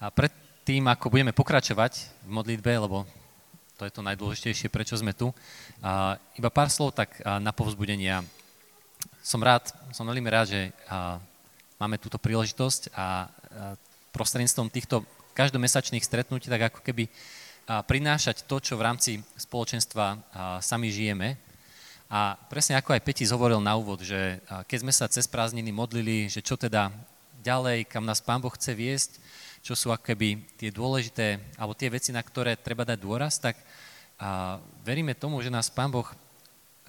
A pred tým, ako budeme pokračovať v modlitbe, lebo to je to najdôležitejšie, prečo sme tu, a iba pár slov tak na povzbudenia. Som rád, som veľmi rád, že máme túto príležitosť a prostredníctvom týchto každomesačných stretnutí, tak ako keby prinášať to, čo v rámci spoločenstva sami žijeme. A presne ako aj Peti hovoril na úvod, že keď sme sa cez prázdniny modlili, že čo teda ďalej, kam nás Pán Boh chce viesť, čo sú akoby tie dôležité, alebo tie veci, na ktoré treba dať dôraz, tak a, veríme tomu, že nás Pán Boh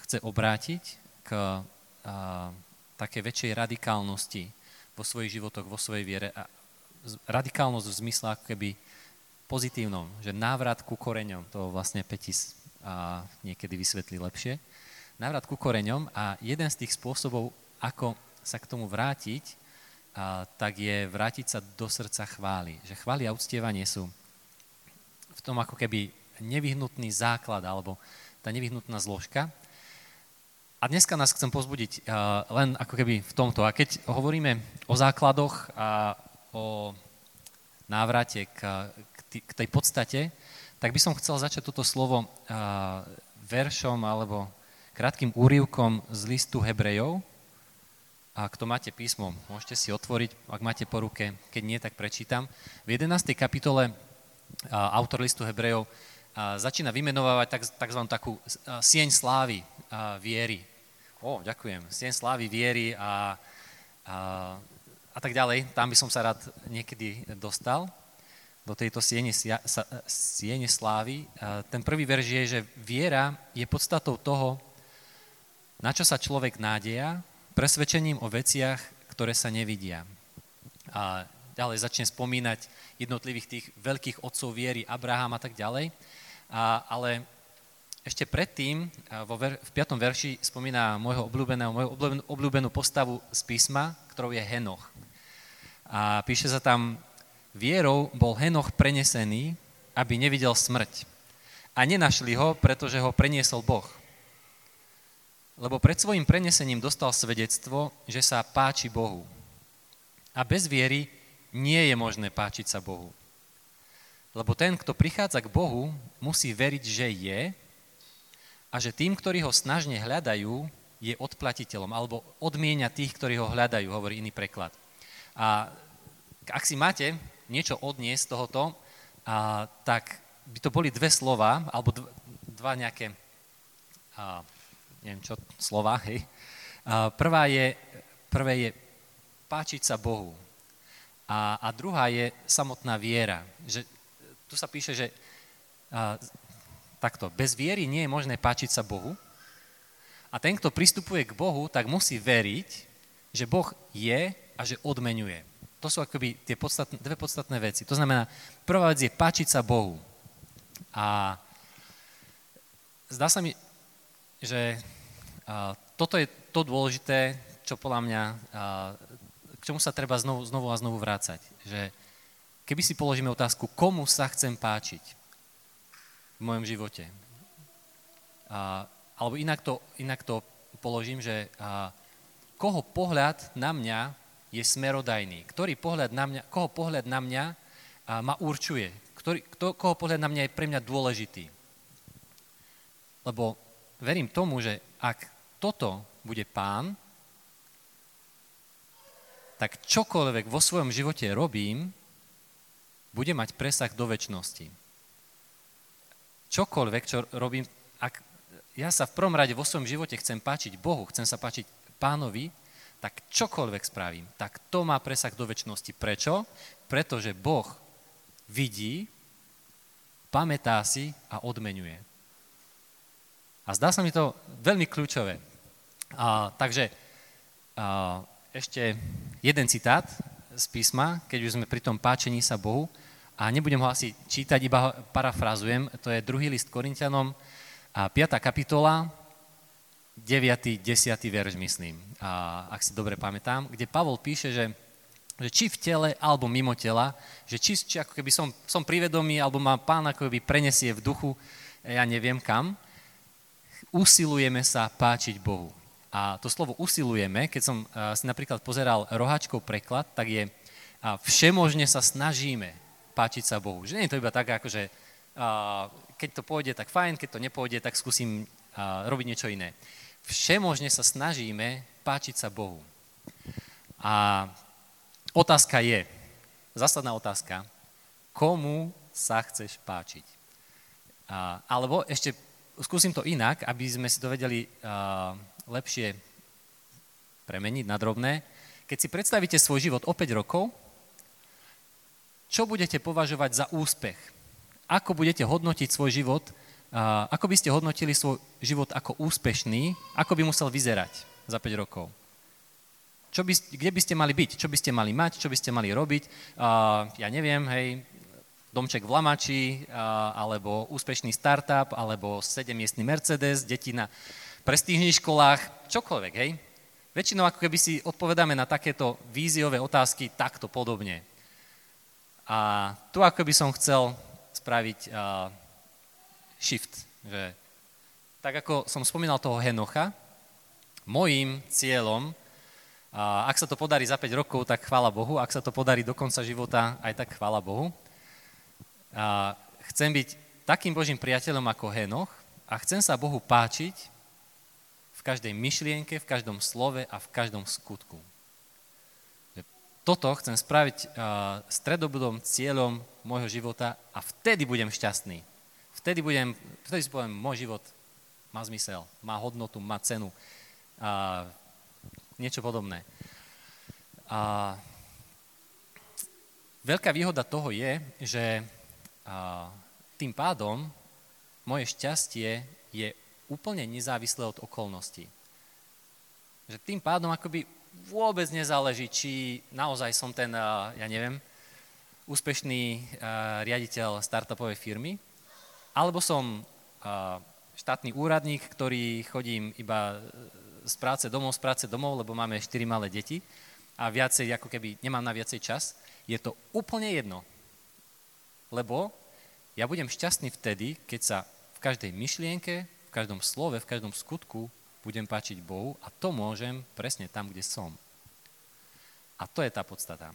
chce obrátiť k a, také väčšej radikálnosti vo svojich životoch, vo svojej viere. A radikálnosť v zmysle ako keby pozitívnom, že návrat ku koreňom, to vlastne Petis a, niekedy vysvetlí lepšie, návrat ku koreňom a jeden z tých spôsobov, ako sa k tomu vrátiť, a, tak je vrátiť sa do srdca chvály. Že chvály a uctievanie sú v tom ako keby nevyhnutný základ alebo tá nevyhnutná zložka. A dneska nás chcem pozbudiť uh, len ako keby v tomto. A keď hovoríme o základoch a o návrate k, k, k tej podstate, tak by som chcel začať toto slovo uh, veršom alebo krátkým úrivkom z listu Hebrejov, a kto máte písmo, môžete si otvoriť, ak máte po ruke, keď nie, tak prečítam. V 11. kapitole autor listu Hebrejov začína vymenovávať tzv. takú sieň slávy viery. O, ďakujem. Sieň slávy viery a, a, a tak ďalej. Tam by som sa rád niekedy dostal do tejto siene, siene slávy. Ten prvý verž je, že viera je podstatou toho, na čo sa človek nádeja, presvedčením o veciach, ktoré sa nevidia. A ďalej začne spomínať jednotlivých tých veľkých otcov viery, Abraham a tak ďalej. A, ale ešte predtým, vo ver, v 5. verši spomína môjho obľúbeného, moju obľúbenú, postavu z písma, ktorou je Henoch. A píše sa tam, vierou bol Henoch prenesený, aby nevidel smrť. A nenašli ho, pretože ho preniesol Boh lebo pred svojim prenesením dostal svedectvo, že sa páči Bohu. A bez viery nie je možné páčiť sa Bohu. Lebo ten, kto prichádza k Bohu, musí veriť, že je a že tým, ktorí ho snažne hľadajú, je odplatiteľom alebo odmienia tých, ktorí ho hľadajú, hovorí iný preklad. A ak si máte niečo odniesť z tohoto, a, tak by to boli dve slova, alebo dva nejaké a, neviem čo, slova, hej. Prvá je, prvé je páčiť sa Bohu. A, a druhá je samotná viera. Že, tu sa píše, že a, takto, bez viery nie je možné páčiť sa Bohu. A ten, kto pristupuje k Bohu, tak musí veriť, že Boh je a že odmenuje. To sú akoby tie podstatné, dve podstatné veci. To znamená, prvá vec je páčiť sa Bohu. A zdá sa mi, že toto je to dôležité, čo podľa mňa, k čomu sa treba znovu, znovu a znovu vrácať. Že keby si položíme otázku, komu sa chcem páčiť v mojom živote, alebo inak to, inak to položím, že koho pohľad na mňa je smerodajný, ktorý pohľad na mňa, koho pohľad na mňa ma určuje, ktorý, kto, koho pohľad na mňa je pre mňa dôležitý. Lebo verím tomu, že ak toto bude pán, tak čokoľvek vo svojom živote robím, bude mať presah do väčšnosti. Čokoľvek, čo robím, ak ja sa v prvom rade vo svojom živote chcem páčiť Bohu, chcem sa páčiť pánovi, tak čokoľvek spravím, tak to má presah do väčšnosti. Prečo? Pretože Boh vidí, pamätá si a odmenuje. A zdá sa mi to veľmi kľúčové. A, takže a, ešte jeden citát z písma, keď už sme pri tom páčení sa Bohu. A nebudem ho asi čítať, iba ho parafrazujem. To je druhý list Korintianom, a 5. kapitola, 9. 10. verš, myslím, a, ak si dobre pamätám, kde Pavol píše, že, že či v tele, alebo mimo tela, že či, či ako keby som, som privedomý, alebo ma pán ako keby prenesie v duchu, ja neviem kam, usilujeme sa páčiť Bohu. A to slovo usilujeme, keď som si napríklad pozeral roháčkov preklad, tak je všemožne sa snažíme páčiť sa Bohu. Že nie je to iba tak, ako že uh, keď to pôjde, tak fajn, keď to nepôjde, tak skúsim uh, robiť niečo iné. Všemožne sa snažíme páčiť sa Bohu. A otázka je, zásadná otázka, komu sa chceš páčiť? Uh, alebo ešte skúsim to inak, aby sme si to vedeli uh, lepšie premeniť na drobné. Keď si predstavíte svoj život o 5 rokov, čo budete považovať za úspech? Ako budete hodnotiť svoj život? Ako by ste hodnotili svoj život ako úspešný? Ako by musel vyzerať za 5 rokov? Čo by, kde by ste mali byť? Čo by ste mali mať? Čo by ste mali robiť? Ja neviem, hej, domček v Lamači, alebo úspešný startup, alebo sedemiestný Mercedes, deti na prestížnych školách, čokoľvek, hej. Väčšinou ako keby si odpovedáme na takéto víziové otázky takto podobne. A tu ako by som chcel spraviť uh, shift, že tak ako som spomínal toho Henocha, mojím cieľom, uh, ak sa to podarí za 5 rokov, tak chvála Bohu, ak sa to podarí do konca života, aj tak chvála Bohu. Uh, chcem byť takým Božím priateľom ako Henoch a chcem sa Bohu páčiť v každej myšlienke, v každom slove a v každom skutku toto chcem spraviť stredobodom, cieľom môjho života a vtedy budem šťastný. Vtedy, budem, vtedy si poviem, môj život má zmysel, má hodnotu, má cenu. Uh, niečo podobné. Uh, veľká výhoda toho je, že uh, tým pádom moje šťastie je úplne nezávislé od okolností. Že tým pádom akoby vôbec nezáleží, či naozaj som ten, eh, ja neviem, úspešný eh, riaditeľ startupovej firmy, alebo som eh, štátny úradník, ktorý chodím iba z práce domov, z práce domov, lebo máme 4 malé deti a viacej, ako keby nemám na viacej čas, je to úplne jedno. Lebo ja budem šťastný vtedy, keď sa v každej myšlienke, v každom slove, v každom skutku budem páčiť Bohu a to môžem presne tam, kde som. A to je tá podstata.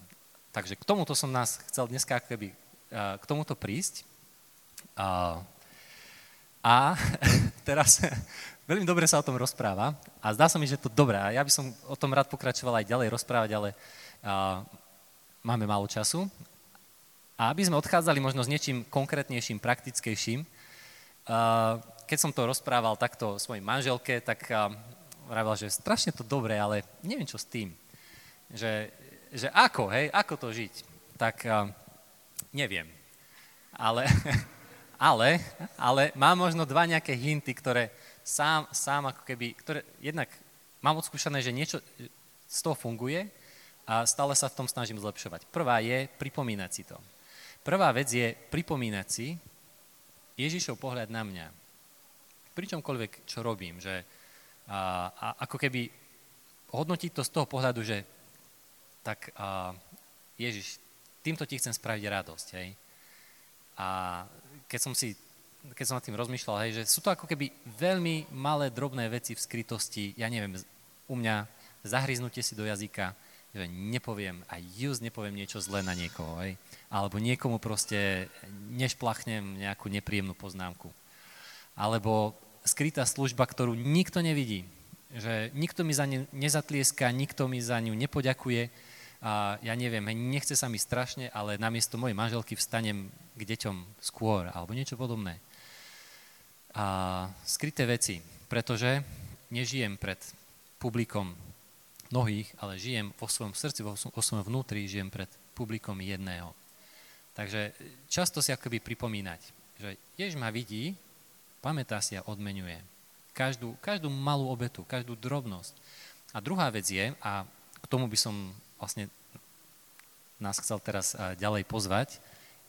Takže k tomuto som nás chcel dneska keby, k tomuto prísť. A, a teraz veľmi dobre sa o tom rozpráva a zdá sa mi, že to dobré. Ja by som o tom rád pokračoval aj ďalej rozprávať, ale a, máme málo času. A aby sme odchádzali možno s niečím konkrétnejším, praktickejším, keď som to rozprával takto svojej manželke, tak vravila, že strašne to dobré, ale neviem čo s tým. Že, že ako, hej, ako to žiť? Tak neviem. Ale, ale, ale mám možno dva nejaké hinty, ktoré sám, sám ako keby, ktoré jednak mám odskúšané, že niečo z toho funguje a stále sa v tom snažím zlepšovať. Prvá je pripomínať si to. Prvá vec je pripomínať si Ježišov pohľad na mňa pri čomkoľvek, čo robím, že a, a ako keby hodnotiť to z toho pohľadu, že tak a, Ježiš, týmto ti chcem spraviť radosť, hej. A keď som si keď som nad tým rozmýšľal, hej, že sú to ako keby veľmi malé, drobné veci v skrytosti, ja neviem, u mňa zahryznutie si do jazyka, že nepoviem a just nepoviem niečo zlé na niekoho, hej, alebo niekomu proste nešplachnem nejakú nepríjemnú poznámku. Alebo skrytá služba, ktorú nikto nevidí. Že nikto mi za ňu nezatlieska, nikto mi za ňu nepoďakuje a ja neviem, nechce sa mi strašne, ale namiesto mojej manželky vstanem k deťom skôr alebo niečo podobné. A skryté veci, pretože nežijem pred publikom mnohých, ale žijem vo svojom srdci, vo, vo svojom vnútri, žijem pred publikom jedného. Takže často si akoby pripomínať, že Jež ma vidí, pamätá si a odmenuje. Každú, každú malú obetu, každú drobnosť. A druhá vec je, a k tomu by som vlastne nás chcel teraz ďalej pozvať,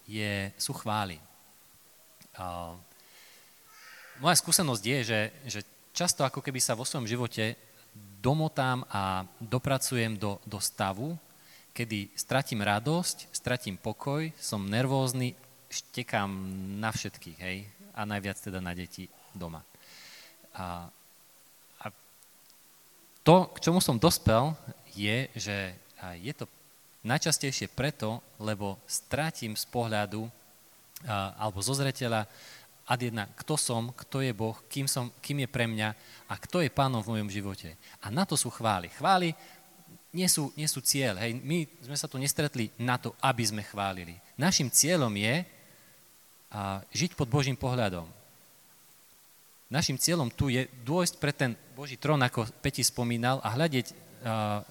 je, sú chvály. A moja skúsenosť je, že, že často ako keby sa vo svojom živote domotám a dopracujem do, do stavu, kedy stratím radosť, stratím pokoj, som nervózny, štekám na všetkých, hej a najviac teda na deti doma. A, a to, k čomu som dospel, je, že je to Najčastejšie preto, lebo strátim z pohľadu alebo zo zreteľa ad jedna, kto som, kto je Boh, kým, som, kým je pre mňa a kto je pánom v mojom živote. A na to sú chvály. Chvály nie sú, nie sú cieľ. Hej. My sme sa tu nestretli na to, aby sme chválili. Našim cieľom je a, žiť pod Božím pohľadom. Našim cieľom tu je dôjsť pre ten Boží trón, ako Peti spomínal, a hľadiť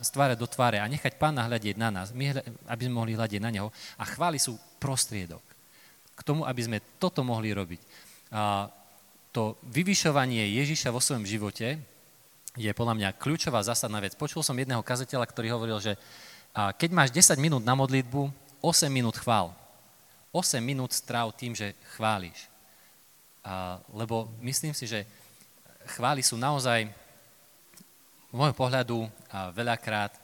z tváre do tváre a nechať pána hľadiť na nás, my, aby sme mohli hľadiť na neho. A chvály sú prostriedok k tomu, aby sme toto mohli robiť. To vyvyšovanie Ježiša vo svojom živote je podľa mňa kľúčová zásadná vec. Počul som jedného kazateľa, ktorý hovoril, že keď máš 10 minút na modlitbu, 8 minút chvál. 8 minút stráv tým, že chváliš. Lebo myslím si, že chvály sú naozaj v môjho pohľadu a veľakrát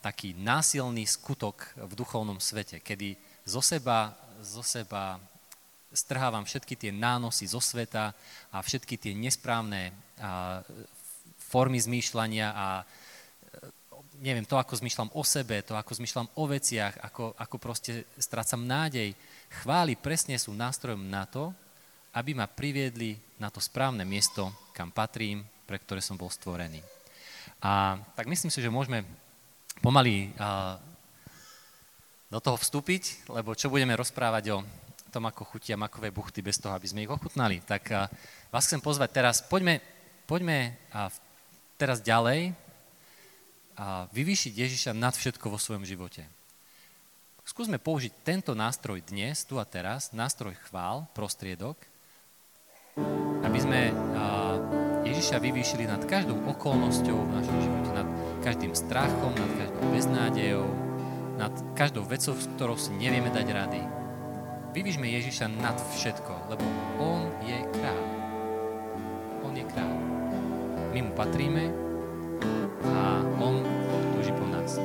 taký násilný skutok v duchovnom svete, kedy zo seba, zo seba strhávam všetky tie nánosy zo sveta a všetky tie nesprávne a, formy zmýšľania a e, neviem, to, ako zmýšľam o sebe, to, ako zmýšľam o veciach, ako, ako proste strácam nádej. Chvály presne sú nástrojom na to, aby ma priviedli na to správne miesto, kam patrím, pre ktoré som bol stvorený. A tak myslím si, že môžeme pomaly a, do toho vstúpiť, lebo čo budeme rozprávať o tom, ako chutia makové buchty bez toho, aby sme ich ochutnali. Tak vás chcem pozvať teraz, poďme, poďme teraz ďalej a vyvýšiť Ježiša nad všetko vo svojom živote. Skúsme použiť tento nástroj dnes, tu a teraz, nástroj chvál, prostriedok, aby sme Ježiša vyvýšili nad každou okolnosťou v našom živote, nad každým strachom, nad každou beznádejou, nad každou vecou, s ktorou si nevieme dať rady, Vyvížme Ježiša nad všetko, lebo On je kráľ. On je kráľ. My mu patríme a On túži po nás.